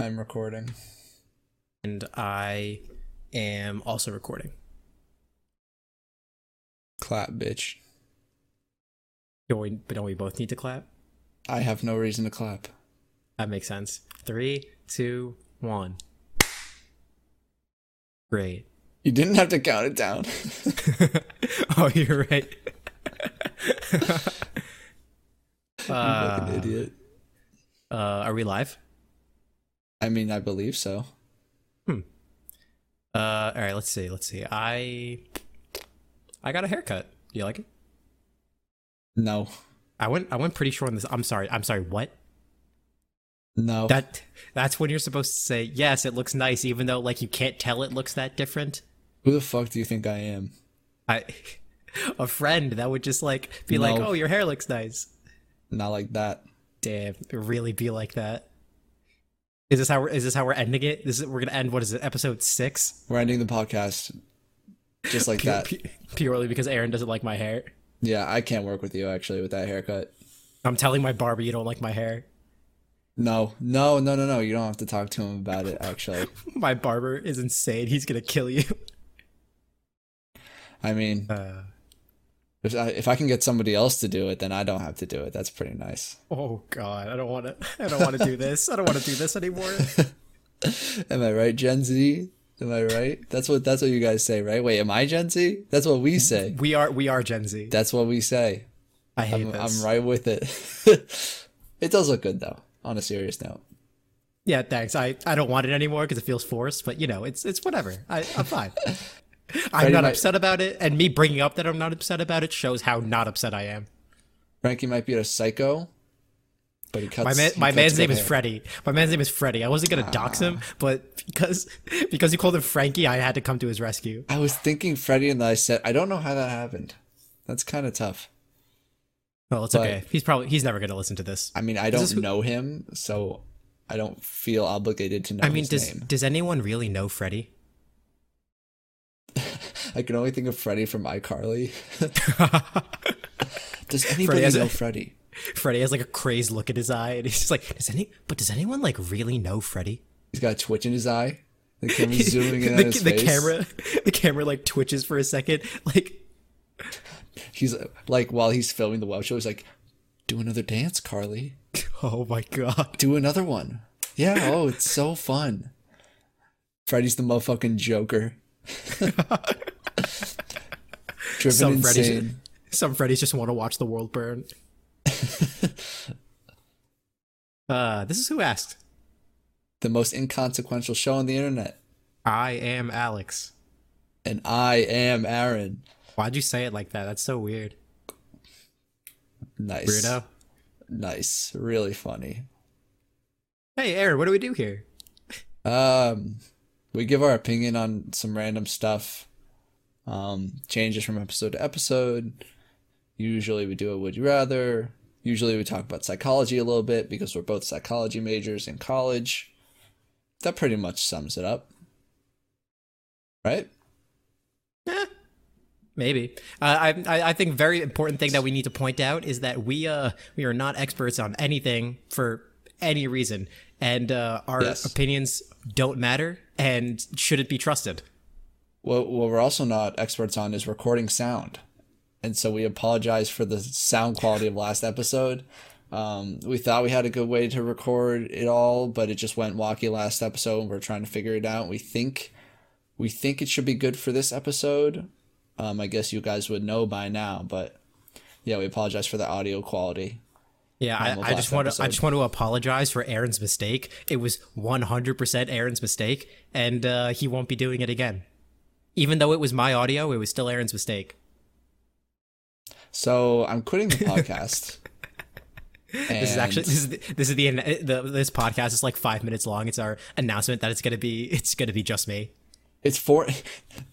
I'm recording. and I am also recording. Clap, bitch. Don't we, but don't we both need to clap? I have no reason to clap. That makes sense. Three, two, one. Great. You didn't have to count it down. oh, you're right. you uh, fucking idiot. uh, are we live? I mean, I believe so. Uh, all right. Let's see. Let's see. I I got a haircut. You like it? No. I went. I went pretty short on this. I'm sorry. I'm sorry. What? No. That that's when you're supposed to say yes. It looks nice, even though like you can't tell it looks that different. Who the fuck do you think I am? I a friend that would just like be like, "Oh, your hair looks nice." Not like that. Damn, really be like that. Is this how we're is this how we're ending it? This is we're gonna end what is it, episode six? We're ending the podcast just like Pu- that. pu- purely because Aaron doesn't like my hair. Yeah, I can't work with you actually with that haircut. I'm telling my barber you don't like my hair. No, no, no, no, no. You don't have to talk to him about it. Actually, My barber is insane. He's gonna kill you. I mean, Uh, if I, if I can get somebody else to do it, then I don't have to do it. That's pretty nice. oh god, I don't want to. I don't want to do this. I don't want to do this anymore. Am I right, Gen Z? Am I right? That's what that's what you guys say, right? Wait, am I Gen Z? That's what we say. We are we are Gen Z. That's what we say. I hate I'm, this. I'm right with it. it does look good though. On a serious note, Yeah, thanks. I, I don't want it anymore because it feels forced, but you know, it's it's whatever. I, I'm fine. I'm Freddie not might- upset about it, and me bringing up that I'm not upset about it shows how not upset I am. Frankie might be a psycho, but he cuts. My man, he my cuts man's name is hair. Freddie. My man's name is Freddie. I wasn't gonna dox him, ah. but because because you called him Frankie, I had to come to his rescue. I was thinking Freddie, and I said, I don't know how that happened. That's kind of tough. Well, it's But- okay. He's probably he's never gonna listen to this. I mean, I don't who- know him, so I don't feel obligated to know I mean, does name. does anyone really know Freddie? I can only think of Freddie from iCarly. does anybody a- know Freddie? Freddie has like a crazed look in his eye, and he's just like, "Does any? But does anyone like really know Freddie?" He's got a twitch in his eye. The camera's zooming in the, on his the face. camera, the camera like twitches for a second, like He's like, while he's filming the web show, he's like, "Do another dance, Carly. Oh my god. Do another one." Yeah. Oh, it's so fun. Freddie's the motherfucking Joker. Driven Some insane. Freddie's some Freddie's just want to watch the world burn. uh, this is who asked. the most inconsequential show on the internet. I am Alex. And I am Aaron. Why'd you say it like that? That's so weird. Nice. Weirdo. Nice. Really funny. Hey Aaron, what do we do here? Um, we give our opinion on some random stuff. Um, changes from episode to episode. Usually we do a would you rather. Usually we talk about psychology a little bit because we're both psychology majors in college. That pretty much sums it up. Right? Yeah. Maybe. Uh, I, I I think very important thing that we need to point out is that we uh we are not experts on anything for any reason, and uh, our Yes. opinions don't matter and shouldn't be trusted. What, what we're also not experts on is recording sound. And so we apologize for the sound quality of last episode. Um, we thought we had a good way to record it all, but it just went wacky last episode and we're trying to figure it out. We think we think it should be good for this episode. Um, I guess you guys would know by now, but yeah, we apologize for the audio quality. Yeah, I, I just want to I just want to apologize for Aaron's mistake. It was 100% Aaron's mistake, and uh, he won't be doing it again. Even though it was my audio, it was still Aaron's mistake. So I'm quitting the podcast. This is actually this is the, this is the, the this podcast is like five minutes long. It's our announcement that it's gonna be it's gonna be just me. It's four.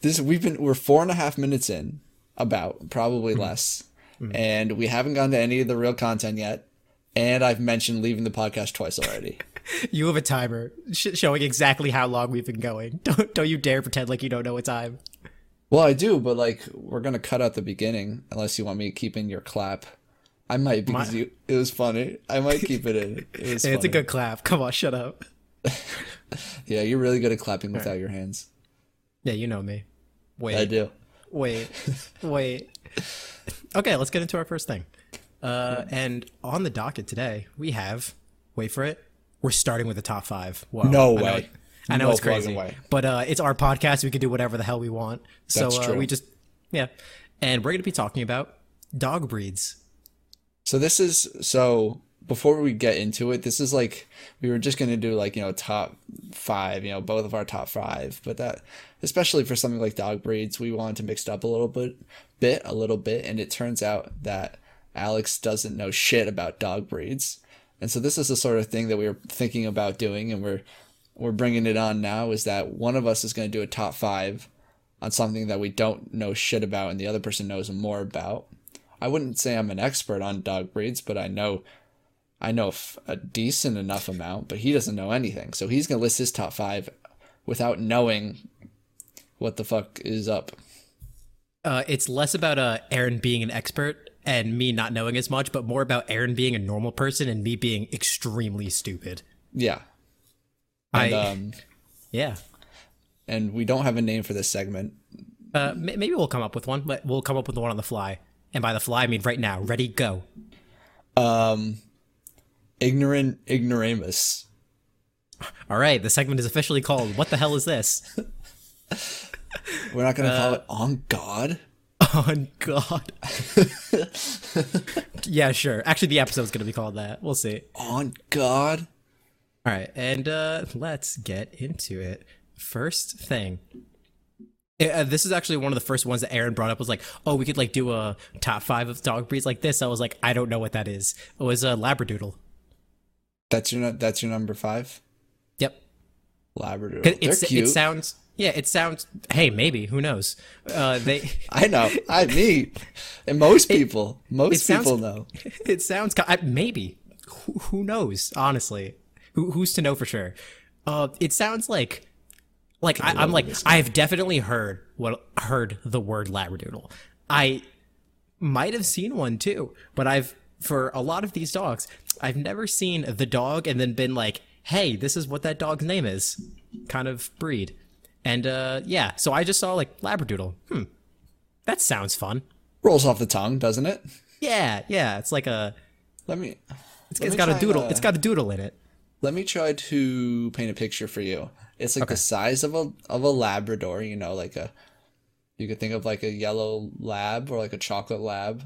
This we've been we're four and a half minutes in, about probably Hmm. less, and we haven't gone to any of the real content yet. And I've mentioned leaving the podcast twice already. You have a timer sh- showing exactly how long we've been going. Don't don't you dare pretend like you don't know what time. well, I do, but like we're gonna cut out the beginning unless you want me to keep in your clap. I might because My- you. It was funny. I might keep it in. It was Hey, it's a good clap. Come on, shut up. Yeah, you're really good at clapping without your hands. Yeah, you know me. Wait. I do. Wait, wait. Okay, let's get into our first thing. Uh, and on the docket today, we have. Wait for it. We're starting with the top five. Whoa, No I know way. I know No it's crazy, way. but uh, it's our podcast. We can do whatever the hell we want. So That's uh, we just, yeah. And we're going to be talking about dog breeds. So this is so before we get into it, this is like we were just gonna do like, you know, top five, you know, both of our top five. But that especially for something like dog breeds, we wanted to mix it up a little bit bit, a little bit, and it turns out that Alex doesn't know shit about dog breeds. And so this is the sort of thing that we were thinking about doing and we're we're bringing it on now is that one of us is going to do a top 5 on something that we don't know shit about and the other person knows more about. I wouldn't say I'm an expert on dog breeds, but I know I know a decent enough amount, but he doesn't know anything. So he's going to list his top 5 without knowing what the fuck is up. Uh, it's less about uh, Aaron being an expert and me not knowing as much, but more about Aaron being a normal person and me being extremely stupid. Yeah. And I- um Yeah. and we don't have a name for this segment. Uh, maybe we'll come up with one, but we'll come up with one on the fly. And by the fly, I mean right now. Ready, go. Um ignorant ignoramus. All right, the segment is officially called "What the hell is this?" We're not going to Uh, call it on God. On God. yeah, sure. Actually, the episode's gonna be called that. We'll see. On God. All right, and uh, let's get into it. First thing. Uh, this is actually one of the first ones that Aaron brought up. Was like, oh, we could like do a top five of dog breeds like this. I was like, I don't know what that is. It was a Labradoodle. That's your that's your number 5. Yep. Labrador. 'Cause They're cute. it sounds. Yeah, it sounds. Hey, maybe who knows? Uh, they. I know. I me. And most people, most it sounds- people know. It sounds I, maybe. Who, who knows? Honestly, who, who's to know for sure? Uh, it sounds like, like I, I'm like I've definitely heard what heard the word labradoodle. I might have seen one too, but I've for a lot of these dogs, I've never seen the dog and then been like, hey, this is what that dog's name is, kind of breed. And uh, yeah, so I just saw like labradoodle. Hmm, that sounds fun. Rolls off the tongue, doesn't it? Yeah, yeah, it's like a Let me it's, Let it's me got a doodle. It's got a doodle in it. let me try to paint a picture for you. It's like the size of a of a labrador, you know, like a you could think of like a yellow lab or like a chocolate lab.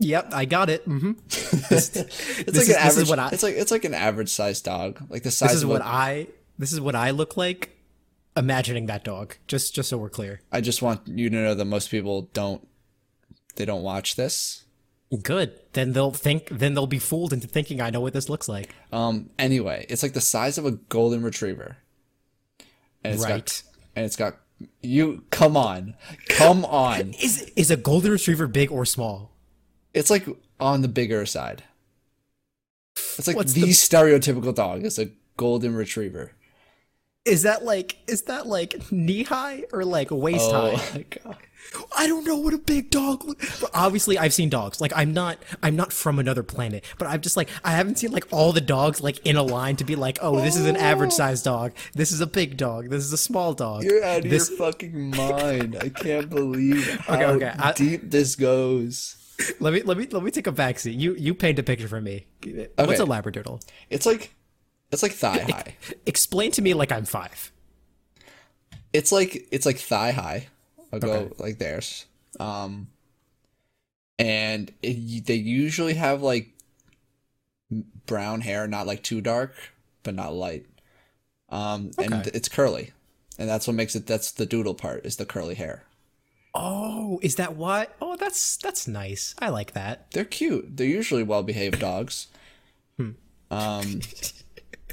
Yep, I got it. Mm-hmm. It's This like is- an average what I- it's like it's like an average sized dog. Like the size This is of what a, I. This is what I look like. Imagining that dog. Just, just so we're clear. I just want you to know that most people don't they don't watch this. Good. Then they'll think. Then they'll be fooled into thinking I know what this looks like. Um anyway, it's like the size of a golden retriever. And it's Right. got and it's got you come on. Come on. Is is a golden retriever big or small? It's like on the bigger side. It's like What's the, the- stereotypical dog. It's a golden retriever. Is that like? Is that like knee high or like waist high? Oh high? my god. I don't know what a big dog. Look. But obviously, I've seen dogs. Like I'm not. I'm not from another planet. But I'm just like I haven't seen like all the dogs like in a line to be like, oh, this is an average oh. sized dog. This is a big dog. This is a small dog. You're out of This- your fucking mind. I can't believe how okay, I- deep this goes. Let me let me let me take a backseat. You you paint a picture for me. What's a labradoodle? It's like it's like thigh high. Explain to me like I'm five. It's like it's like thigh high. I'll go like theirs. Um and it, they usually have like brown hair, not like too dark, but not light. Um and it's curly. And that's what makes it that's the doodle part is the curly hair. Oh, is that what? Oh, that's that's nice. I like that. They're cute. They're usually well behaved dogs. Hmm. Um,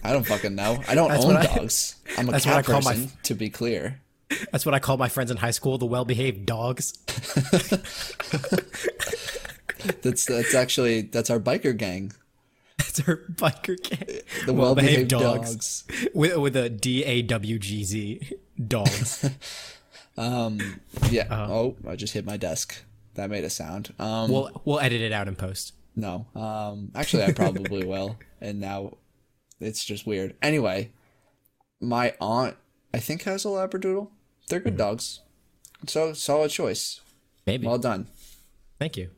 I don't fucking know. I don't own I- dogs. I'm a that's what I cat call my- person, to be clear. That's what I call my friends in high school, the well-behaved dogs. That's that's actually that's our biker gang. That's our biker gang. The well behaved dogs. with with a D A W G Z dogs. Um, yeah. Uh-huh. oh, I just hit my desk. That made a sound. Um, we'll we'll edit it out in post. no. Um, actually, I probably will. And now, it's just weird. Anyway, my aunt I think has a labradoodle. They're good dogs. So solid choice. Maybe. Well done. Thank you.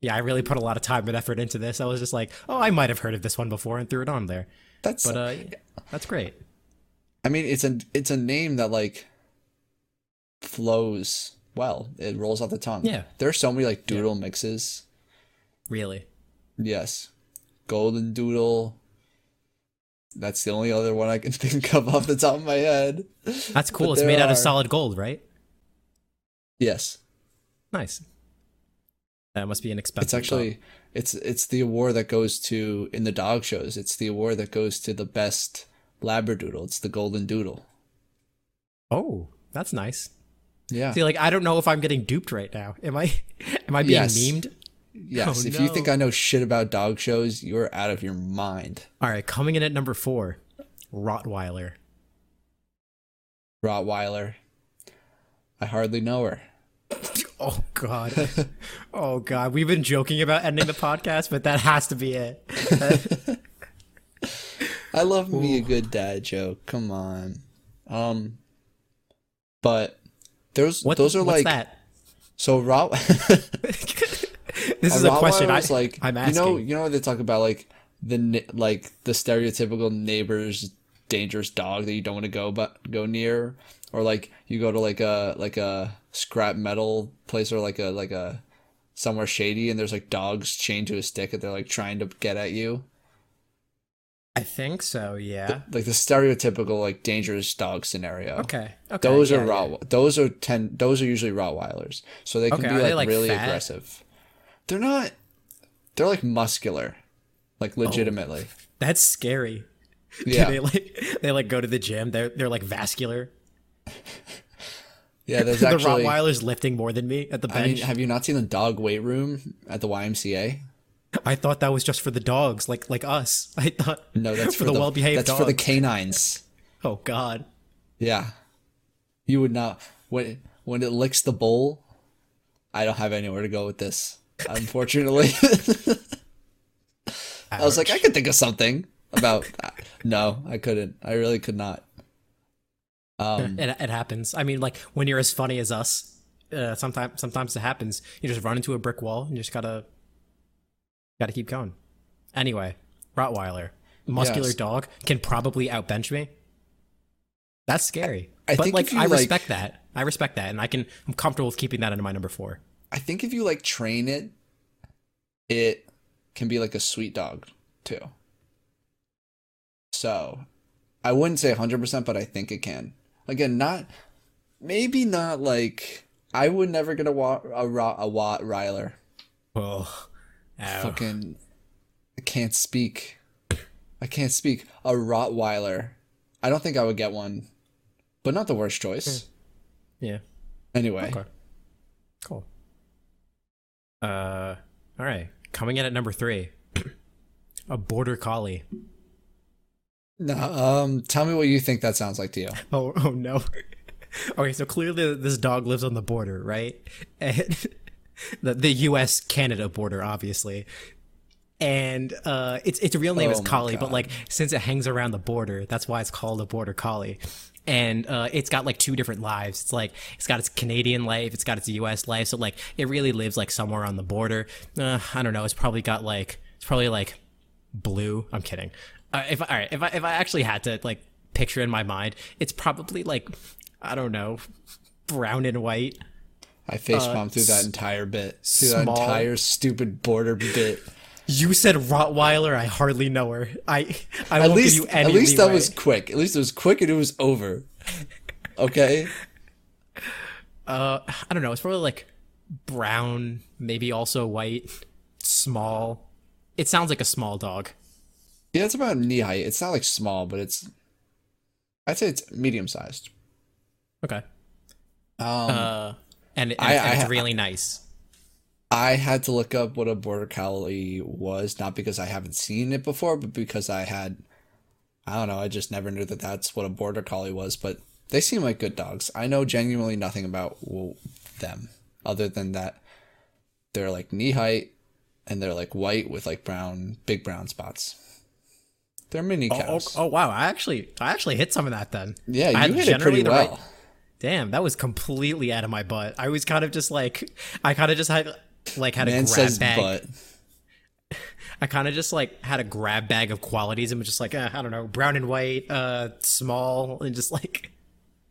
Yeah, I really put a lot of time and effort into this. I was just like, oh, I might have heard of this one before and threw it on there. That's But uh, that's great. I mean, it's a it's a name that like flows well. It rolls off the tongue. Yeah. There are so many like doodle mixes. Really. Yes. Golden doodle. That's the only other one I can think of off the top of my head. That's cool. But It's made out of solid gold, right? Yes. Nice. That must be an expensive. It's actually it's it's the award that goes to in the dog shows. It's the award that goes to the best labradoodle. It's the golden doodle. Oh, that's nice. Yeah. See, like I don't know if I'm getting duped right now. Am I? Am I being Yes. memed? Yes. Oh, if you think I know shit about dog shows, you're out of your mind. All right, coming in at number four, Rottweiler. Rottweiler. I hardly know her. Oh God. oh God. We've been joking about ending the podcast, but that has to be it. I love me a good dad joke. Come on. Um but those What, those are what's like that? so Rott This is a question. I, like I'm asking. you know you know they talk about like the like the stereotypical neighbor's dangerous dog that you don't want to go but go near or like you go to like a like a scrap metal place or like a like a somewhere shady and there's like dogs chained to a stick and they're like trying to get at you I think so. Yeah. like the stereotypical like dangerous dog scenario Okay. Okay. those yeah, are yeah. Those are ten. Those are usually Rottweilers, so they can Okay, be like, like, really fat? aggressive. They're not. They're like muscular, like oh. legitimately. That's scary. Yeah, they like they like go to the gym. They're they're like vascular. yeah. There's the actually. Rottweiler's lifting more than me at the I mean, bench. have you not seen the dog weight room at the YMCA? I thought that was just for the dogs, like like us. I thought No, that's for, the, well behaved dogs. That's dogs. for the canines. oh God. Yeah, you would not when when it licks the bowl. I don't have anywhere to go with this. Unfortunately, I was like, I could think of something about. No, I couldn't. I really could not. Um, It, it happens. I mean, like when you're as funny as us, uh, sometimes sometimes it happens. You just run into a brick wall and you just gotta gotta keep going. Anyway, Rottweiler, muscular Yes. dog, can probably outbench me. That's scary. I but think like I like- respect that. I respect that, and I can. I'm comfortable with keeping that in my number four. I think if you like train it, it can be like a sweet dog too. So, I wouldn't say 100%, but I think it can. Again, not maybe not like I would never get a wa- a a Watt Ryler. Oh, Ow. Fucking I can't speak. I can't speak. A Rottweiler. I don't think I would get one, but not the worst choice. Hmm. yeah. Anyway, Okay. Cool. Uh, all right. Coming in at number three, a border collie. no, um, tell me what you think that sounds like to you. Oh, oh no. okay, so clearly this dog lives on the border, right? And the the U.S. Canada border, obviously. And uh, its its real name Oh is my Collie, but like since it hangs around the border, that's why it's called a border collie. And uh, it's got like two different lives. It's like it's got its Canadian life, it's got its U.S. life. So like it really lives like somewhere on the border. Uh, I don't know. It's probably got like it's probably like blue. I'm kidding. Uh, if all right, if I if I actually had to like picture in my mind, it's probably like I don't know, brown and white. I face facepalm through that entire bit, through that Uh, entire stupid border bit. You said Rottweiler. I hardly know her. I I At won't least, give you any at least that was quick. At least it was quick and it was over. Okay. Uh, I don't know. It's probably like brown, maybe also white, small. It sounds like a small dog. Yeah, it's about knee height. It's not like small, but it's. I'd say it's medium sized. Okay. Um, Uh, and, and, I- and it's I- really nice. I had to look up what a border collie was, not because I haven't seen it before, but because I had, I don't know, I just never knew that that's what a border collie was. But they seem like good dogs. I know genuinely nothing about them other than that they're like knee height and they're like white with like brown, big brown spots. They're mini Oh, cows. oh, oh wow! I actually, I actually hit some of that then. yeah, I you hit it pretty well. right- Damn, that was completely out of my butt. I was kind of just like, I kind of just had, like, had a grab bag. but. I kind of just like had a grab bag of qualities and was just like, uh, I don't know, brown and white, uh, small, and just like,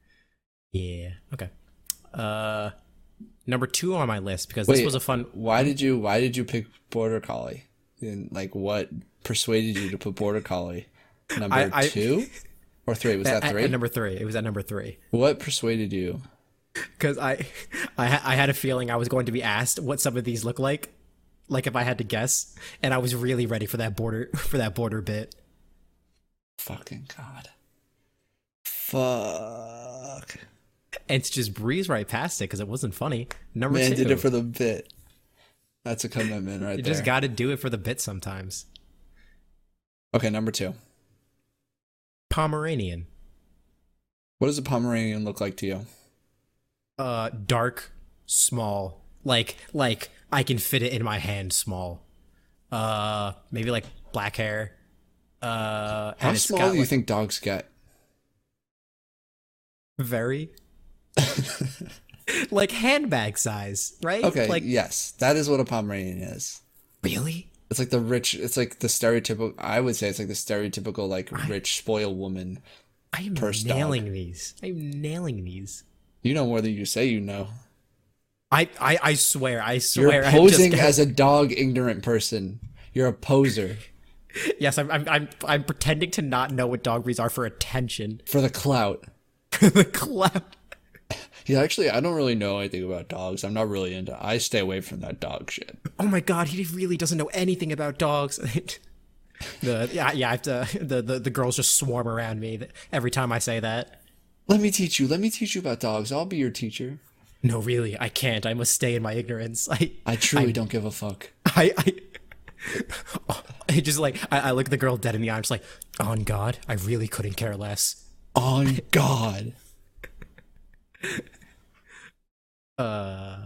yeah, okay. Uh, number two on my list because this was a fun. Why did you Why did you pick border collie? And like, what persuaded you to put border collie number I- I- two or three? Was that At, three? at number three, it was at number three what persuaded you? Because I, I, I had a feeling I was going to be asked what some of these look like, like if I had to guess, and I was really ready for that border for that border bit. Fucking god. Fuck. And to just breeze right past it because it wasn't funny. Number Man two, did it for the bit. That's a commitment right you there. just got to do it for the bit sometimes. okay, number two. Pomeranian. What does a Pomeranian look like to you? Uh dark small like like i can fit it in my hand small uh maybe like black hair uh How small got, do you like, think dogs get? very like handbag size right Okay, like yes, that is what a Pomeranian is. really It's like the rich. It's like the stereotypical. I would say it's like the stereotypical like rich spoiled woman. i am Purse dog. nailing these i'm nailing these You know more than you say you know. I, I i swear i You're swear just posing as a dog ignorant person. You're a poser yes I'm, I'm i'm i'm pretending to not know what dog breeds are for attention for the clout. For the clout. Yeah, actually, I don't really know anything about dogs. I'm not really into. I stay away from that dog shit. oh my god, he really doesn't know anything about dogs. the yeah yeah I have to the, the the girls just swarm around me every time I say that. Let me teach you. Let me teach you about dogs. I'll be your teacher. No, really, I can't. I must stay in my ignorance. I I truly don't give a fuck. I I, I just like I, I look the girl dead in the eye. I'm just like, on God, I really couldn't care less. On God. Uh,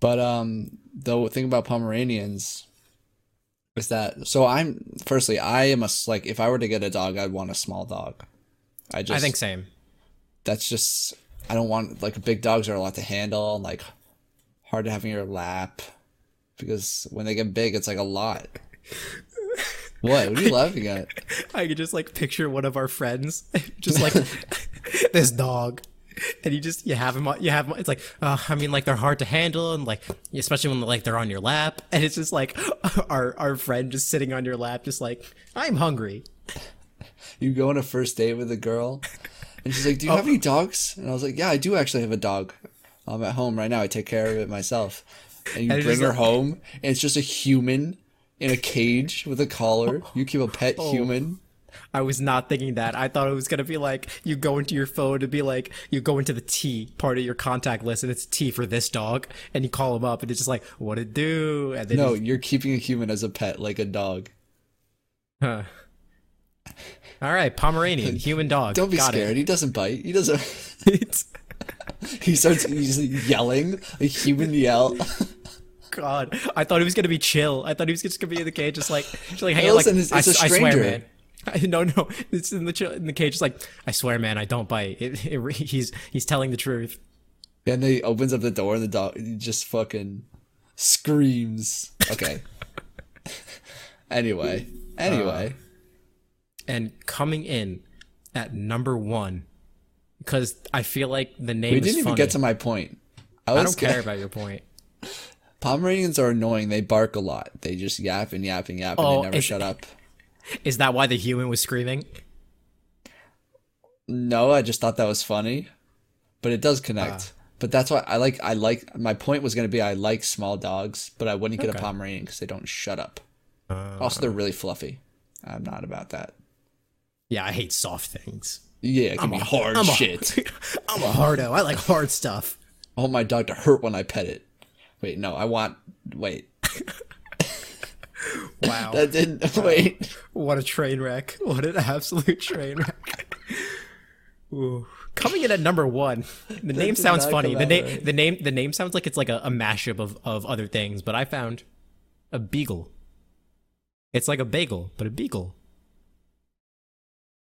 But um, the thing about Pomeranians is that so I'm firstly I am a like if I were to get a dog I'd want a small dog. I just I think same. That's just I don't want like big dogs are a lot to handle and like hard to have in your lap because when they get big it's like a lot. What? What are you laughing at? I could just like picture one of our friends, just like this dog, and you just you have him. on- You have him. It's like uh, I mean, like they're hard to handle, and like especially when like they're on your lap, and it's just like our our friend just sitting on your lap, just like I'm hungry. You go on a first date with a girl and she's like, "Do you have oh. any dogs?" And I was like, "Yeah, I do actually have a dog. I'm at home right now. I take care of it myself." And you And bring her like- home and it's just a human in a cage with a collar. You keep a pet Oh. human. I was not thinking that. I thought it was gonna be like you go into your phone to be like you go into the T part of your contact list, and it's T for this dog, and you call him up, and it's just like what it do, and then No, you- you're keeping a human as a pet like a dog. Huh. All right, Pomeranian, human dog. Don't be Got scared. He doesn't bite. He doesn't. He starts he's yelling a human yell. God, I thought he was gonna be chill. I thought he was just gonna be in the cage, just like, just like Hey. Like, it's- it's I, a I swear, stranger. man. I, no, no, it's in the chill, in the cage. It's like, I swear, man, I don't bite. It, it, he's he's telling the truth. And then he opens up the door and the dog just fucking screams. Okay. anyway. Anyway. Uh, And coming in at number one, because I feel like the name we didn't even funny. get to my point. I, I don't care about your point. Pomeranians are annoying. They bark a lot. They just yap and yap and yap and Oh, they never it's- shut up. Is that why the human was screaming? No, I just thought that was funny. But it does connect. Ah. but that's why I like I like my point was going to be I like small dogs, but I wouldn't get a Pomeranian cuz they don't shut up. Uh, Also they're really fluffy. I'm not about that. Yeah, I hate soft things. Yeah, give me hard I'm a- shit. I'm a hardo. I like hard stuff. I want my dog to hurt when I pet it. Wait, no, I want. Wait, Wow. that didn't. Wait. What a train wreck. What an absolute train wreck. Ooh. Coming in at number one. The name sounds funny. The name right. the name the name sounds like it's like a, a mashup of, of other things, but I found a beagle. It's like a bagel, but a beagle.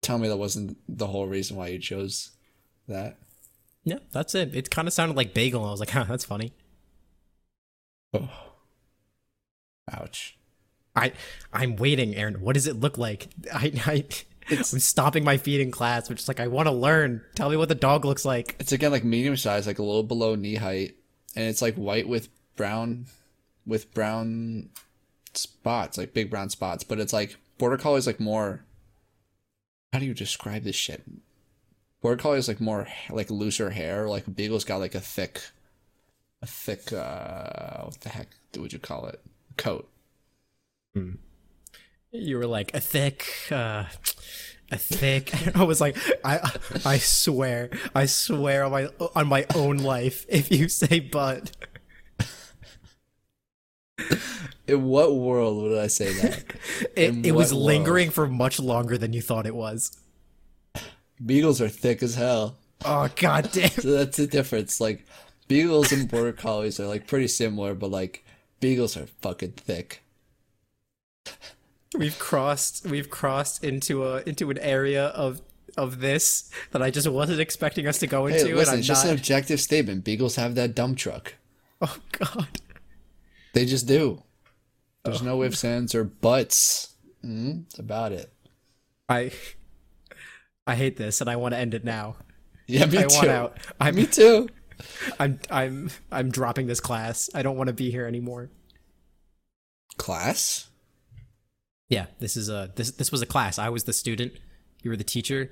Tell me that wasn't the whole reason why you chose that. Yeah, that's it. It kind of sounded like bagel. I was like, huh, that's funny. Oh. Ouch. I I'm waiting, Aaron. What does it look like? I I I'm stopping my feet in class, which is like I want to learn. Tell me what the dog looks like. It's again like medium size, like a little below knee height, and it's like white with brown, with brown spots, like big brown spots. But it's like border collie is like more. How do you describe this shit? Border collie is like more like looser hair. Like beagle's got like a thick, a thick. uh What the heck would you call it? Coat. You were like a thick, uh, a thick. I was like, I I swear, I swear on my on my own life, if you say but, In what world would I say that? It, it was world? lingering for much longer than you thought it was. Beagles are thick as hell. Oh god damn! So that's the difference. Like beagles and border collies are like pretty similar, but like beagles are fucking thick. We've crossed we've crossed into a into an area of of this that I just wasn't expecting us to go into, Hey, listen, and I'm it's just not. an objective statement. Beagles have that dump truck. Oh god! They just do. There's no ifs, ands, or buts. Mm, that's about it. I I hate this, and I want to end it now. Yeah, me I too. want out. I'm Me too. I'm I'm I'm dropping this class. I don't want to be here anymore. Class? Yeah, this is a this this was a class. I was the student, you were the teacher,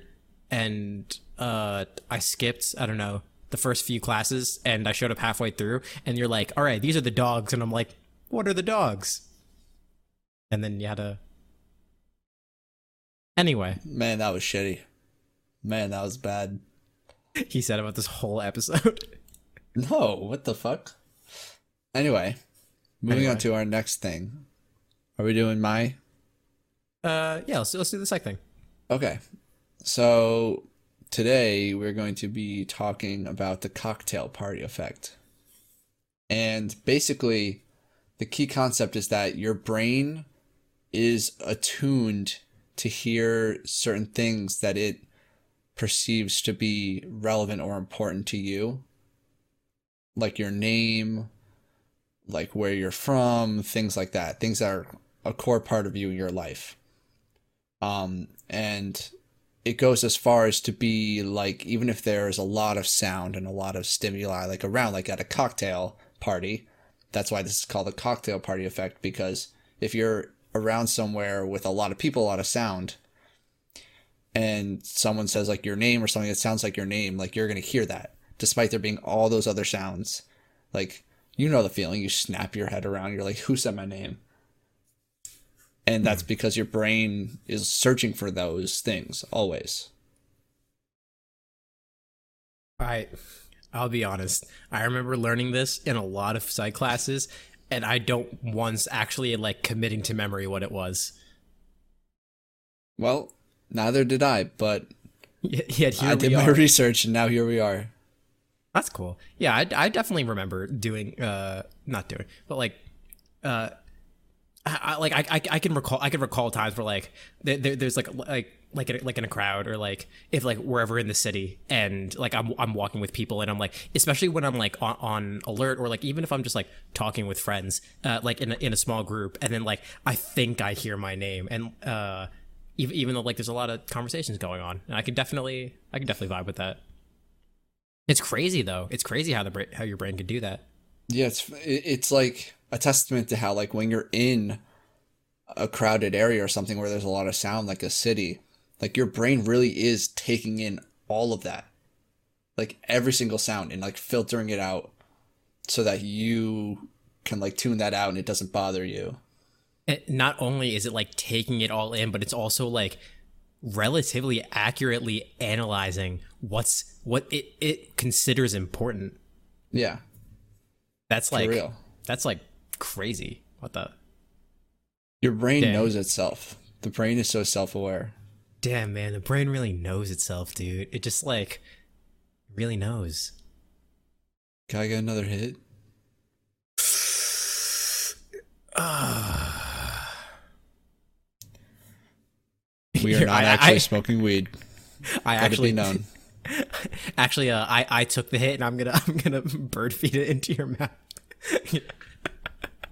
and uh I skipped, I don't know, the first few classes and I showed up halfway through and you're like, "All right, these are the dogs." And I'm like, "What are the dogs?" And then you had a. Anyway, Man, that was shitty. Man, that was bad. he said about this whole episode. No, what the fuck? Anyway, moving Anyway. on to our next thing. Are we doing my? Uh yeah, let's let's do the second thing. Okay. So today we're going to be talking about the cocktail party effect. And basically, the key concept is that your brain is attuned to hear certain things that it perceives to be relevant or important to you, like your name, like where you're from, things like that, things that are a core part of you in your life. Um, and it goes as far as to be like even if there's a lot of sound and a lot of stimuli like around like at a cocktail party that's why this is called the cocktail party effect because if you're around somewhere with a lot of people a lot of sound. And someone says like your name or something that sounds like your name like you're going to hear that despite there being all those other sounds. Like you know the feeling. You snap your head around. You're like who said my name? And that's hmm. because your brain is searching for those things always. I I'll be honest. I remember learning this in a lot of psych classes and I don't once actually like committing to memory what it was. well neither did i but Yet, yet here i did my research and now here we are That's cool. Yeah, I, I definitely remember doing uh not doing, but like uh I, I like I, I can recall I can recall times where like there, there's like like like in, like in a crowd or like if like wherever in the city and like I'm I'm walking with people and I'm like especially when I'm like on, on alert or like even if I'm just like talking with friends uh like in a, in a small group and then like I think I hear my name and uh even even though like there's a lot of conversations going on and I can definitely I can definitely vibe with that. It's crazy though. It's crazy how the how your brain can do that. yeah it's it's like a testament to how like when you're in a crowded area or something where there's a lot of sound like a city like your brain really is taking in all of that like every single sound and like filtering it out so that you can like tune that out and it doesn't bother you And not only is it like taking it all in, but it's also like relatively accurately analyzing what's what it it considers important. yeah That's like real. that's like crazy. What the Your brain Dang. knows itself. The brain is so self-aware. Damn man? The brain really knows itself, dude. It just like really knows. Can I get another hit? We are not I- actually I- smoking weed. I Let actually known. Actually, uh, I I took the hit, and I'm gonna I'm gonna bird feed it into your mouth.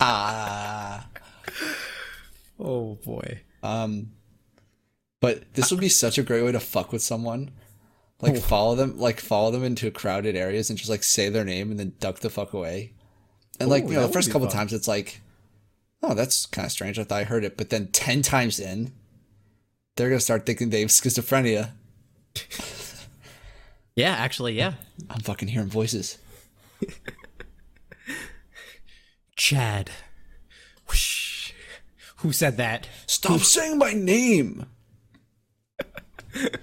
Ah. oh boy. Um, but this would be such a great way to fuck with someone. Like follow them, like follow them into crowded areas and just like say their name and then duck the fuck away. And like Ooh, you know, the first couple fun. times it's like, oh, that's kind of strange. I thought I heard it, but then ten times in, they're gonna start thinking they have schizophrenia. Yeah, actually, yeah. I'm fucking hearing voices. Chad. Whoosh. Who said that? Stop saying my name.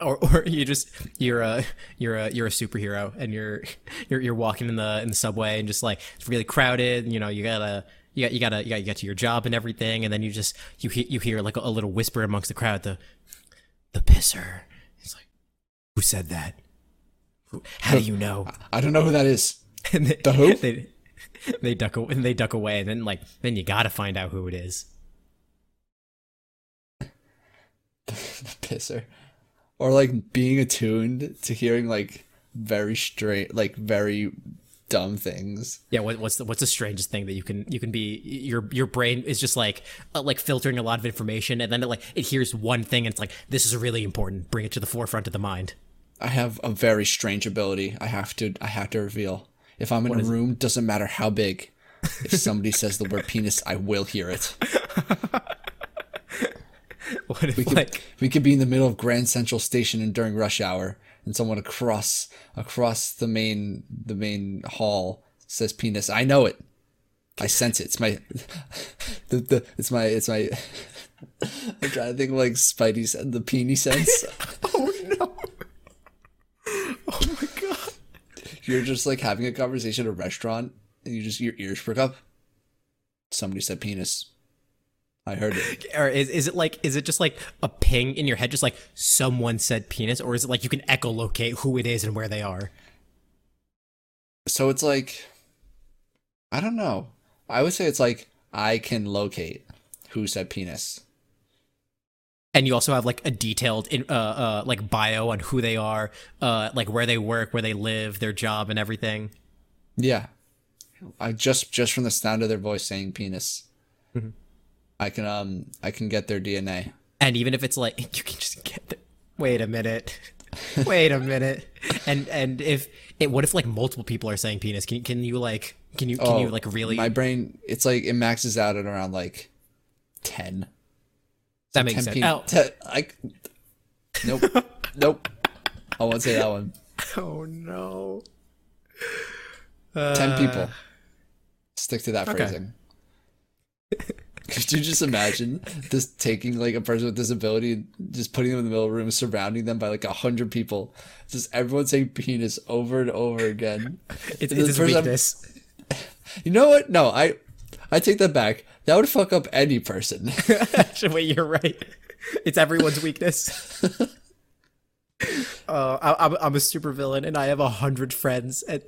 Or, or you just you're a you're a you're a superhero and you're you're you're walking in the in the subway and just like it's really crowded. You know you gotta you got you gotta you gotta get to your job and everything, and then you just you hear you hear like a, a little whisper amongst the crowd. The the pisser. It's like who said that? How do you know? I don't know who that is. And they, The who? They, they duck a- and they duck away, and then like then you gotta find out who it is. The pisser. Or like being attuned to hearing like very straight like very dumb things. Yeah, what, what's the what's the strangest thing that you can you can be your your brain is just like uh, like filtering a lot of information, and then it like it hears one thing, and it's like this is really important. Bring it to the forefront of the mind. i have a very strange ability i have to i have to reveal. If i'm in a room doesn't matter how big if somebody says the word penis i will hear it What if we could, like we could be in the middle of grand central station and during rush hour and someone across across the main the main hall says penis. I know it. I sense it. It's my the, the it's my it's my i'm trying to think of like spidey sen- the peony sense. Oh no, oh my god, you're just like having a conversation at a restaurant and you just your ears perk up. Somebody said penis i heard it. Or is is it like is it just like a ping in your head, just like someone said penis, or is it like you can echolocate who it is and where they are? so it's like i don't know. I would say it's like i can locate who said penis. And you also have like a detailed in, uh, uh like bio on who they are uh like where they work where they live their job and everything? Yeah. I just just from the sound of their voice saying penis i can um i can get their dna and even if it's like you can just get the wait a minute. Wait a minute. And and if it what if like multiple people are saying penis? Can, can you like can you can you like really Oh, my brain it's like it maxes out at around like 10 that makes 10 sense. pe- oh. te- I, nope. Nope. I won't say that one. Oh no. 10 people. Stick to that Uh, okay. phrasing could you just imagine this taking like a person with disability and just putting them in the middle of the room surrounding them by like a hundred people just everyone saying penis over and over again it's, it's the his person- weakness you know what no i i take that back that would fuck up any person Actually, wait, you're right. It's everyone's weakness. uh, I, I'm, I'm a supervillain, and I have a hundred friends. And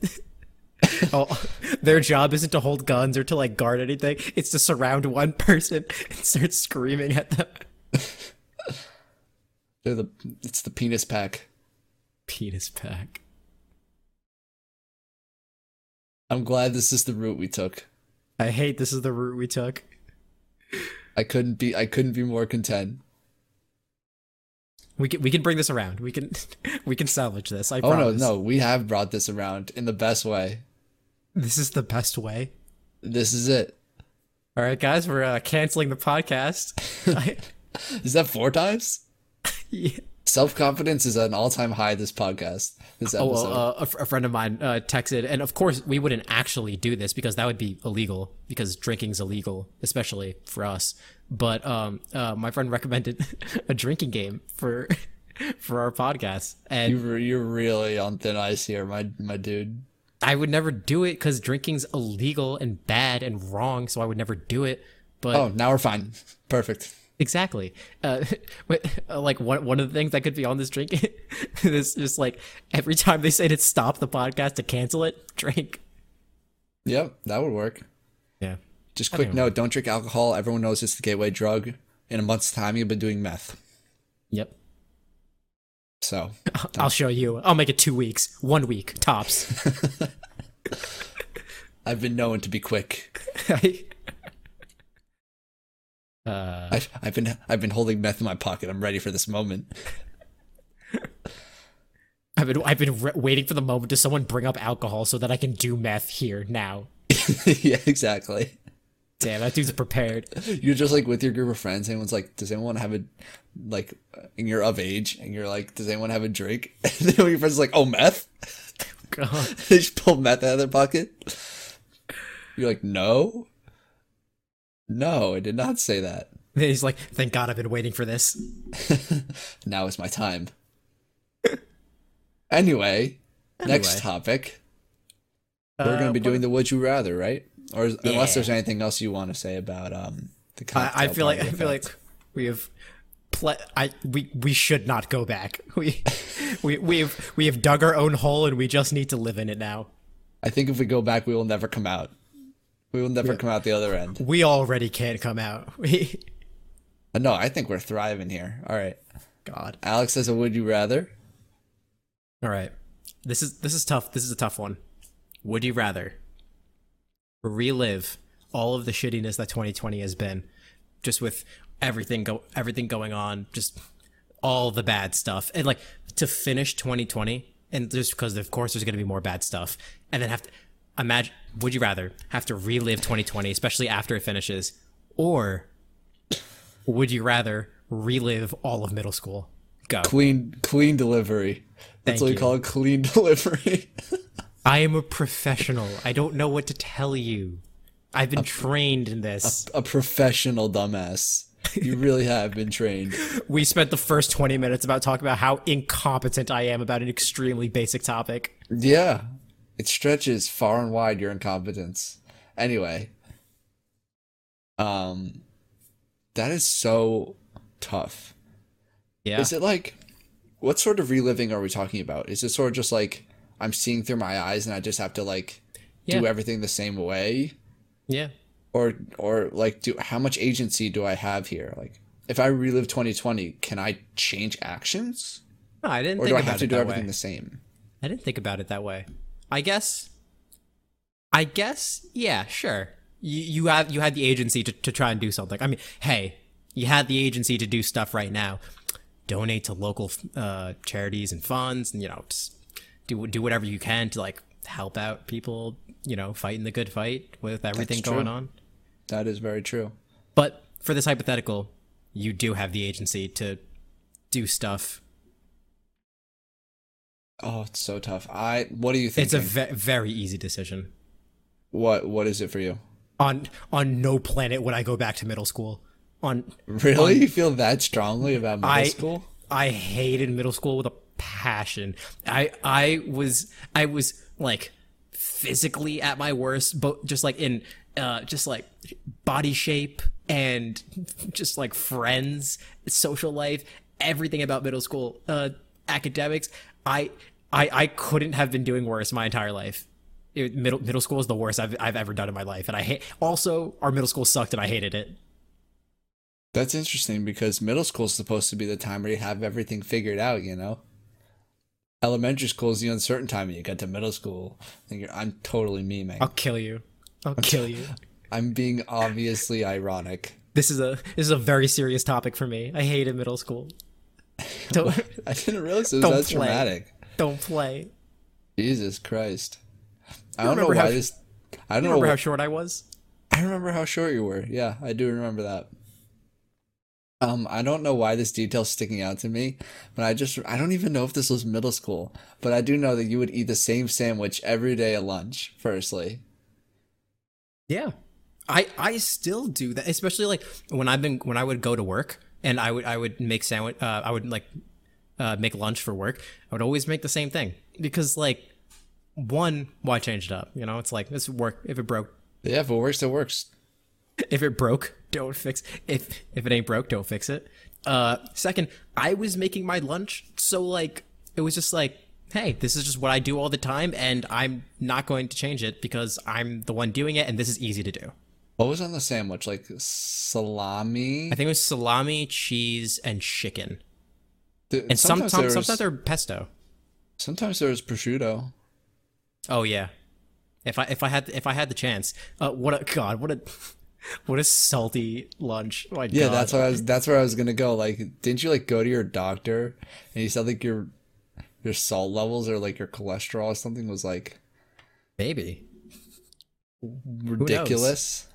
oh, their job isn't to hold guns or to like guard anything. It's to surround one person and start screaming at them. They're the it's the penis pack Penis pack. i'm glad this is the route we took I hate this is the route we took. i couldn't be i couldn't be more content We can we can bring this around. We can we can salvage this. I oh promise. no no we have brought this around in the best way This is the best way. this is it All right, guys, we're uh, canceling the podcast. Is that four times yeah. Self confidence is at an all time high this podcast. This Oh, episode. well, uh, a, friend of mine uh, texted, and of course we wouldn't actually do this because that would be illegal because drinking's illegal, especially for us. But um, uh, my friend recommended a drinking game for for our podcast, and you re- you're really on thin ice here, my my dude. I would never do it because drinking's illegal and bad and wrong, so I would never do it. But Oh, now we're fine. Perfect. Exactly. Uh, uh, like one one of the things that could be on this drink is just like every time they say to stop the podcast to cancel it, drink. Yep, that would work. Just quick note: don't drink alcohol. Everyone knows it's the gateway drug. In a month's time, you've been doing meth. Yep. So I'll show you. I'll make it two weeks, one week tops. I've been known to be quick. uh, I've, I've been I've been holding meth in my pocket. I'm ready for this moment. I've been I've been re- waiting for the moment to someone bring up alcohol so that I can do meth here now. yeah, exactly. Damn, that dude's prepared. You're just like with your group of friends. Anyone's like, "Does anyone have a like?" And you're of age, and you're like, "Does anyone have a drink?" And then your friends are like, "Oh, meth." God. they just pull meth out of their pocket. You're like, "No, no, I did not say that." And he's like, "Thank God, I've been waiting for this." now is my time. anyway, next Anyway. topic. We're going Uh, to be what- doing the would you rather, right? Or is, unless there's anything else you want to say about um the I, cocktail I feel like I feel like we have. Ple- I we we should not go back. We we we have we have dug our own hole and we just need to live in it now. I think if we go back, we will never come out. We will never come out the other end. We already can't come out. We Uh, No, I think we're thriving here. All right. God. Alex says a would you rather. All right. This is this is tough. This is a tough one. Would you rather relive all of the shittiness that 2020 has been, just with everything go everything going on, just all the bad stuff, and like to finish 2020, and just because of course there's going to be more bad stuff, and then have to imagine. Would you rather have to relive 2020, especially after it finishes, or would you rather relive all of middle school? Go. Clean clean delivery. That's Thank what we you. call it clean delivery. I am a professional. I don't know what to tell you. I've been trained in this. a professional dumbass. You really have been trained. We spent the first 20 minutes about talking about how incompetent I am about an extremely basic topic. Yeah. It stretches far and wide your incompetence. Anyway. Um that is so tough. Yeah. Is it like what sort of reliving are we talking about? Is it sort of just like I'm seeing through my eyes and I just have to like do everything the same way? yeah. Or or like do how much agency do I have here? Like if I relive 2020, can I change actions? No, I didn't Or think do I about have to do everything way. the same? I didn't think about it that way. I guess. I guess. Yeah. Sure. You you have you had the agency to to try and do something. I mean, hey, you had the agency to do stuff right now. Donate to local uh, charities and funds, and you know, just do do whatever you can to like help out people. You know, fighting the good fight with everything That's going true. on. That is very true. But for this hypothetical, you do have the agency to do stuff. Oh, it's so tough. I what do you think? It's a ve- very easy decision. what what is it for you? On on no planet would I go back to middle school. On Really? you feel that strongly about middle I school? I hated middle school with a passion. I I was I was like physically at my worst, but just like in uh just like body shape and just like friends, social life, everything about middle school, uh academics. I I I couldn't have been doing worse my entire life. It, middle middle school is the worst I've I've ever done in my life, and I hate. Also, our middle school sucked, and I hated it. That's interesting because middle school is supposed to be the time where you have everything figured out, you know? Elementary school is the uncertain time and you get to middle school. And you're, I'm totally memeing. I'll kill you. I'll kill you. I'm being obviously ironic. This is a this is a very serious topic for me. I hated middle school. Don't I didn't realize it was that play. traumatic. don't play. Jesus Christ. I don't know why how- this. I don't know. Remember how short I was? I remember how short you were. Yeah, I do remember that. Um, I don't know why this detail's sticking out to me, but I just I don't even know if this was middle school, but I do know that you would eat the same sandwich every day at lunch. Firstly, Yeah. I I still do that, especially like when I've been when I would go to work and I would I would make sandwich uh, I would like uh, make lunch for work. I would always make the same thing because like one why change it up? You know, it's like this work if it broke yeah, if it works, it works. If it broke, don't fix if if it ain't broke, don't fix it. Uh second, I was making my lunch, so like it was just like, hey, this is just what I do all the time and I'm not going to change it because I'm the one doing it and this is easy to do. What was on the sandwich? Like salami? I think it was salami, cheese, and chicken. Th- And some, sometimes some, there's sometimes they're pesto. sometimes there's prosciutto. Oh yeah. If I if I had if I had the chance, uh, what a god, what a what a salty lunch. Oh Yeah, God. that's what I was. That's where I was gonna go. Like, didn't you like go to your doctor and you said like your your salt levels or like your cholesterol or something was like maybe. ridiculous?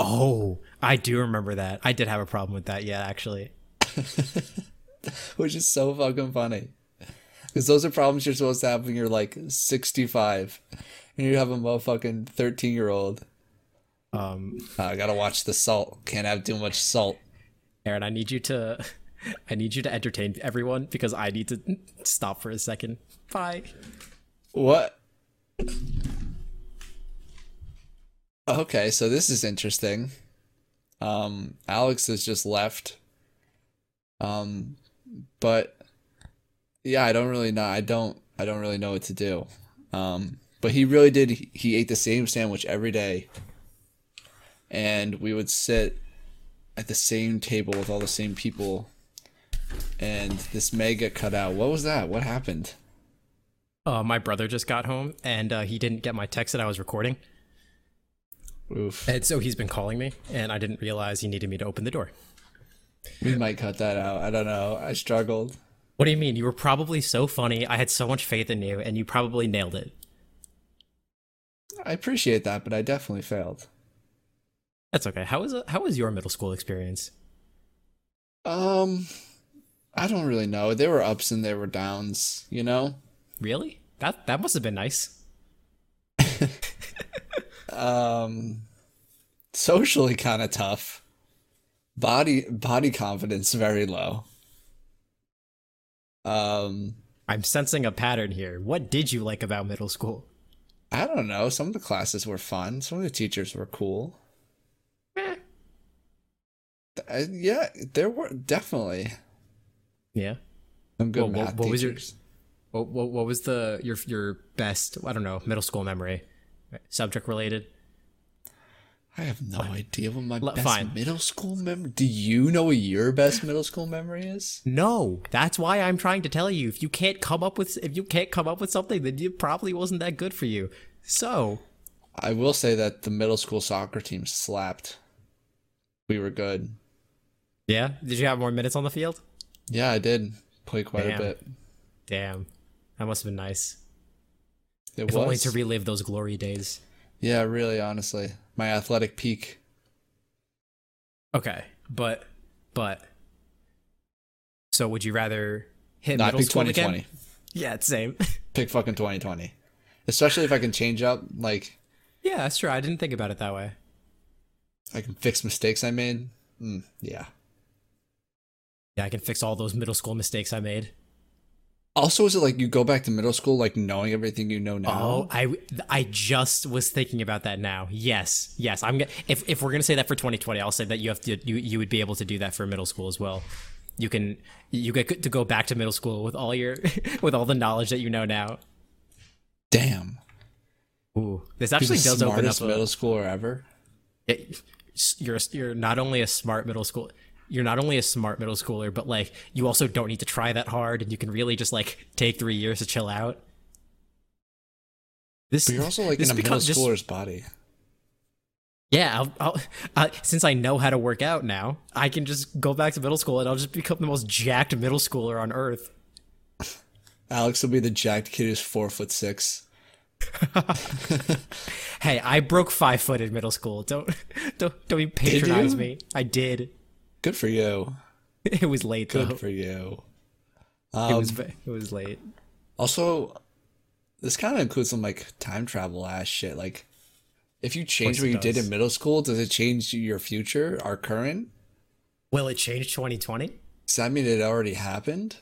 Oh, I do remember that. I did have a problem with that. Yeah, actually. Which is so fucking funny. Because those are problems you're supposed to have when you're like 65 and you have a motherfucking 13 year old. Um, I gotta watch the salt. Can't have too much salt. Aaron, I need you to, I need you to entertain everyone because I need to stop for a second. Bye. What? Okay, so this is interesting. Um, Alex has just left. Um, but yeah, I don't really know. I don't. I don't really know what to do. Um, but he really did. He ate the same sandwich every day, and we would sit at the same table with all the same people. And this may get cut out. What was that? What happened? Uh, my brother just got home and uh, he didn't get my text that I was recording, Oof. and so he's been calling me, and I didn't realize he needed me to open the door. We might cut that out. I don't know. I struggled. What do you mean? You were probably so funny. I had so much faith in you, and you probably nailed it. I appreciate that, but I definitely failed. That's okay. How was how was your middle school experience? Um, I don't really know. There were ups and there were downs, you know? Really? That that must have been nice. Um, socially kind of tough. Body body confidence very low. Um, I'm sensing a pattern here. What did you like about middle school? I don't know. Some of the classes were fun. Some of the teachers were cool. Yeah, there were definitely Yeah. some good what- math what was your- What, what, what was the your your best? I don't know. Middle school memory, subject related. I have no idea what my best fine. middle school memory. Do you know what your best middle school memory is? No, that's why I'm trying to tell you. If you can't come up with if you can't come up with something, then it probably wasn't that good for you. So I will say that the middle school soccer team slapped. We were good. Yeah, did you have more minutes on the field? Yeah, I did play quite Damn. a bit. Damn, that must have been nice. It If only to relive those glory days. yeah, really, honestly, my athletic peak. Okay, but but so would you rather hit Not middle pick school 2020. again? Yeah, same. Pick fucking 2020. Especially if I can change up, like yeah, that's true. I didn't think about it that way. I can fix mistakes I made. Mm, yeah. Yeah, I can fix all those middle school mistakes I made. Also, is it like you go back to middle school, like knowing everything you know now? Oh, I I just was thinking about that now. Yes, yes. I'm gonna if if we're gonna say that for 2020, I'll say that you have to you you would be able to do that for middle school as well. You can you get to go back to middle school with all your with all the knowledge that you know now. Damn. Ooh, this actually does open up a, middle schooler ever. it- you're you're not only a smart middle school you're not only a smart middle schooler but like you also don't need to try that hard and you can really just like take three years to chill out. This But you're also like this in a middle becomes just- schooler's body. yeah I'll, I'll, uh, since i know how to work out now i can just go back to middle school and i'll just become the most jacked middle schooler on earth. Alex will be the jacked kid who's four foot six. hey i broke five foot in middle school. Don't don't don't even patronize me. I did Good for you. it was late Good though for you. it Um, was it was late Also, this kind of includes some like time travel ass shit. Like, if you change what it you did in middle school, does it change your future, our current? will it change 2020 Does that mean it already happened?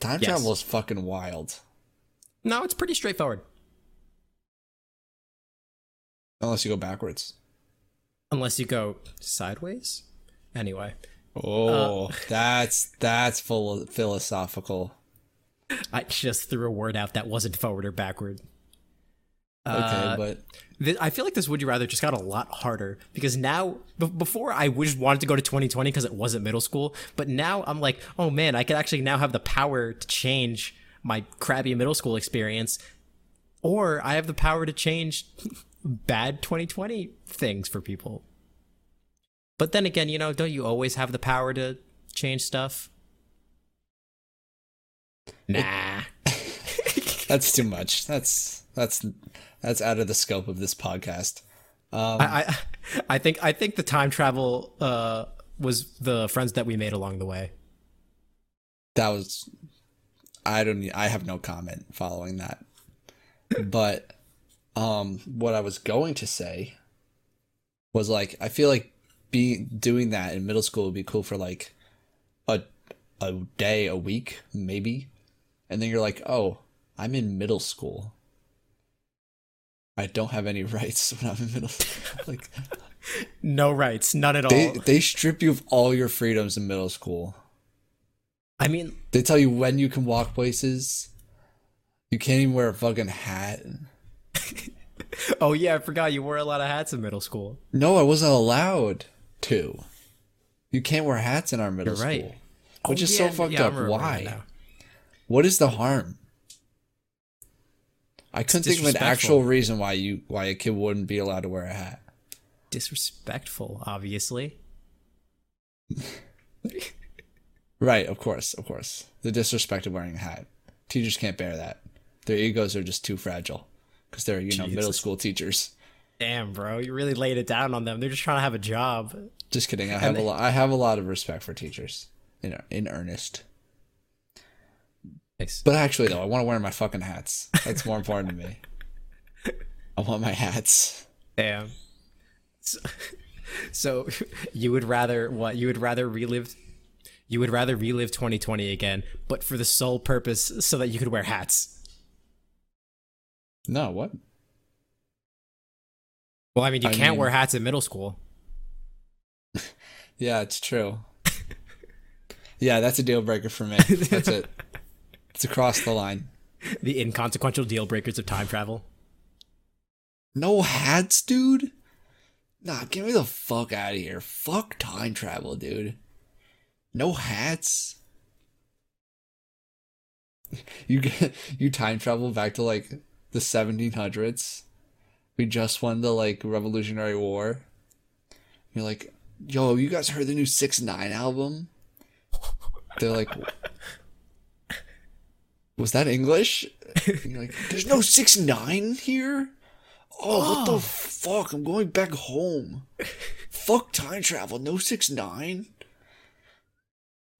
Time Yes. travel is fucking wild. No, it's pretty straightforward. Unless you go backwards. Unless you go sideways. Anyway, Oh, uh, that's that's full philosophical. I just threw a word out that wasn't forward or backward. Okay, uh, but Th- I feel like this would you rather just got a lot harder because now b- before I just wanted to go to 2020 because it wasn't middle school, but now I'm like, oh man, I could actually now have the power to change my crappy middle school experience, or I have the power to change bad 2020 things for people. But then again, you know, don't you always have the power to change stuff? Nah. that's too much. That's that's that's out of the scope of this podcast. Um, I, I I think I think the time travel uh, was the friends that we made along the way. that was I don't I have no comment following that. But um what I was going to say was like I feel like being doing that in middle school would be cool for like a a day, a week, maybe. And then you're like, "Oh, I'm in middle school. I don't have any rights when I'm in middle like No rights, none at they all. they strip you of all your freedoms in middle school. I mean, They tell you when you can walk places. You can't even wear a fucking hat. oh yeah, I forgot you wore a lot of hats in middle school. No, I wasn't allowed to. You can't wear hats in our middle You're right. school. Which Oh, is yeah, so fucked yeah, up. Why? What is the harm? I couldn't think of an actual reason why you why a kid wouldn't be allowed to wear a hat. Disrespectful, obviously. Right, of course, of course. The disrespect of wearing a hat. Teachers can't bear that. Their egos are just too fragile because they're you know middle school teachers. Damn, bro, you really laid it down on them. They're just trying to have a job. Just kidding. I have a lot. I have a lot of respect for teachers. In in earnest. Nice. But actually, though, I want to wear my fucking hats. That's more important to me. I want my hats. Damn. So, so you would rather what? You would rather relive you would rather relive 2020 again, but for the sole purpose so that you could wear hats. No, what? Well, I mean, you I can't mean- wear hats in middle school. Yeah, it's true. yeah, that's a deal breaker for me. That's it. It's across the line. The inconsequential deal breakers of time travel. No hats, dude? Nah, get me the fuck out of here. Fuck time travel, dude. No hats. You get you time travel back to like the 1700s. We just won the like Revolutionary War. You're like, yo, you guys heard the new Six Nine album? They're like, was that English? Like, there's no Six Nine here. Oh, what the oh. fuck? I'm going back home. fuck time travel. No six nine.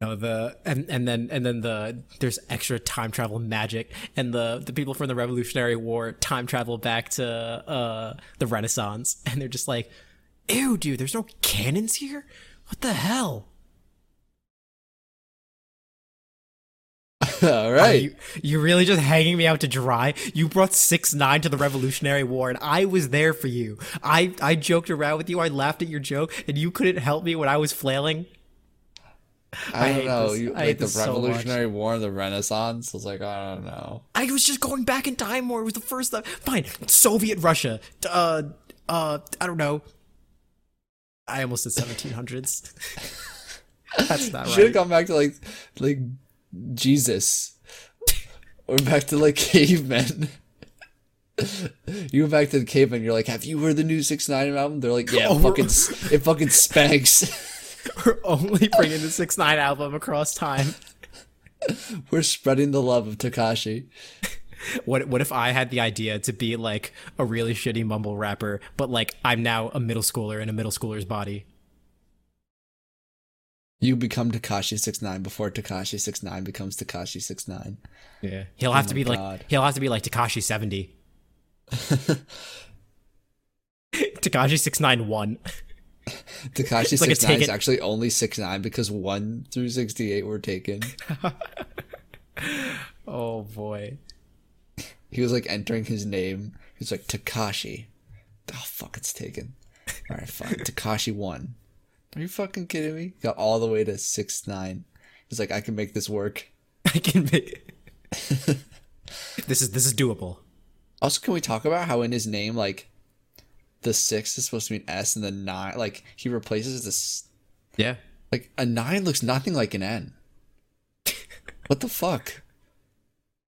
No, the and and then and then the there's extra time travel magic, and the the people from the Revolutionary War time travel back to uh the Renaissance, and they're just like, "Ew, dude, there's no cannons here. What the hell?" All right. Right. you're really just hanging me out to dry? You brought six nine to the Revolutionary War, and I was there for you. I I joked around with you. I laughed at your joke, and you couldn't help me when I was flailing. I, I don't know. You, like the this so. Revolutionary War, the Renaissance. I was like, I don't know. I was just going back in time more. It was the first time. Fine, Soviet Russia. Uh, uh, I don't know. I almost said 1700s. That's not right. Should have gone back to like, like Jesus, or back to like cavemen. you go back to the cavemen. You're like, have you heard the new Six Nine album? They're like, yeah, Oh, fucking, it fucking spanks. We're only bringing the six nine album across time. We're spreading the love of Tekashi. What what if I had the idea to be like a really shitty mumble rapper, but like I'm now a middle schooler in a middle schooler's body? You become Tekashi Six Nine before Tekashi Six Nine becomes Tekashi Six Nine. Yeah, he'll have to oh be God. like he'll have to be like Tekashi seventy. Tekashi six nine one. Tekashi like Six Nine is actually only Six Nine because one through sixty eight were taken. Oh boy. He was like entering his name. He was like Tekashi. Oh fuck, it's taken. All right, fine. Tekashi one. Are you fucking kidding me? Got all the way to six nine. He's like, I can make this work. I can make this is this is doable. Also, can we talk about how in his name, like, the six is supposed to be an S and the nine, like, he replaces this. Yeah. Like, a nine looks nothing like an N. what the fuck?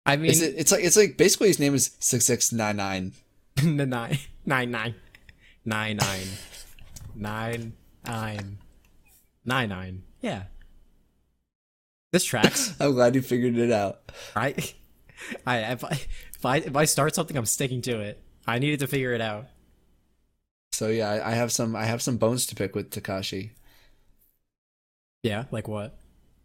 I mean, Is it? It's like it's like basically his name is six six nine nine. nine, nine, nine, nine, nine, nine, nine, nine, nine. Yeah. This tracks, I'm glad you figured it out. right? I if I if I if I start something, I'm sticking to it. I needed to figure it out. So yeah, I, I have some I have some bones to pick with Tekashi. Yeah, like what?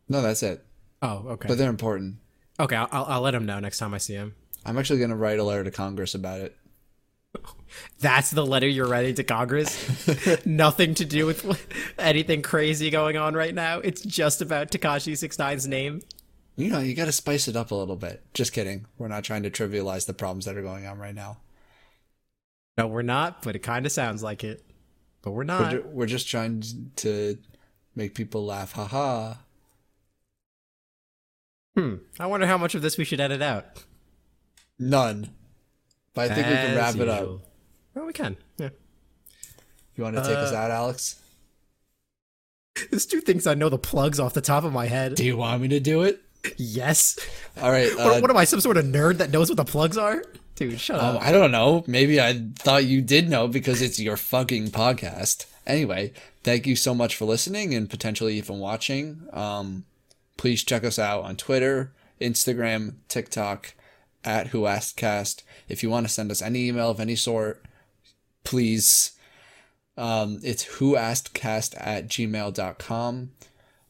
No, that's it. Oh, okay. But they're important. okay, I'll, I'll let him know next time I see him. I'm actually gonna write a letter to Congress about it. That's the letter you're writing to Congress. Nothing to do with anything crazy going on right now. It's just about Tekashi 69's name. You know, you got to spice it up a little bit. Just kidding. We're not trying to trivialize the problems that are going on right now. No, we're not, but it kind of sounds like it. But we're We're, not. ju- we're just trying to make people laugh. Haha. Hmm. I wonder how much of this we should edit out. None. But I think we can As wrap it up. Well, we can. Yeah. You want to take us Uh, out, Alex? There's two things I know the plugs off the top of my head. Do you want me to do it? Yes. All right. What, Uh, what am I, some sort of nerd that knows what the plugs are? Dude, shut Um, up. I don't know. Maybe I thought you did know because it's your fucking podcast. Anyway, thank you so much for listening and potentially even watching. Um, please check us out on Twitter, Instagram, TikTok, at Who Asked Cast. If you want to send us any email of any sort, please. Um, it's whoaskedcast at gmail.com.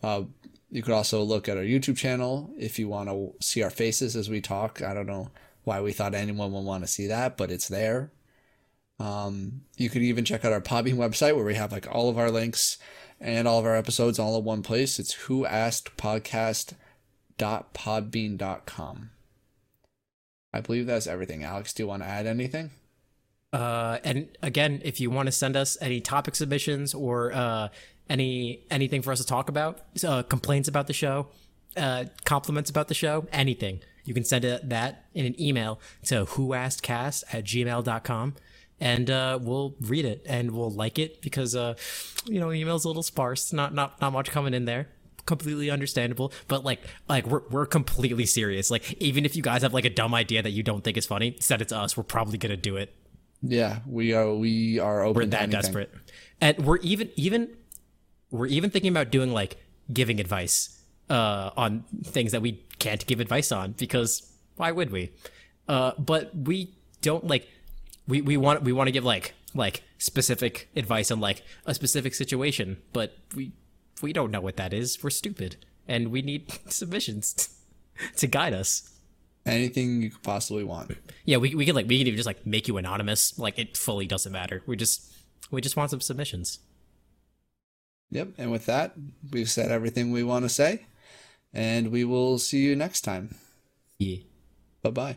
Uh, you could also look at our YouTube channel if you want to see our faces as we talk. I don't know why we thought anyone would want to see that, but it's there. Um, you could even check out our Podbean website where we have like all of our links and all of our episodes all in one place. It's whoaskedpodcast.podbean.com. I believe that's everything. Alex, do you want to add anything? Uh, and again, if you want to send us any topic submissions or uh, any anything for us to talk about, uh, complaints about the show, uh, compliments about the show, anything, you can send it, that in an email to whoaskedcast at gmail.com and uh, we'll read it and we'll like it because uh, you know email's a little sparse, not not not much coming in there. Completely understandable, but like like we're we're completely serious. Like even if you guys have like a dumb idea that you don't think is funny, send it to us. We're probably gonna do it. Yeah, we are. We are open. We're that desperate, and we're even even we're even thinking about doing like giving advice uh, on things that we can't give advice on because why would we? Uh, but we don't like we we want we want to give like like specific advice on like a specific situation, but we we don't know what that is. We're stupid, and we need submissions to guide us. Anything you could possibly want. Yeah, we we could like we could even just like make you anonymous. Like it fully doesn't matter. We just we just want some submissions. Yep. And with that, we've said everything we want to say, and we will see you next time. Yeah. Bye bye.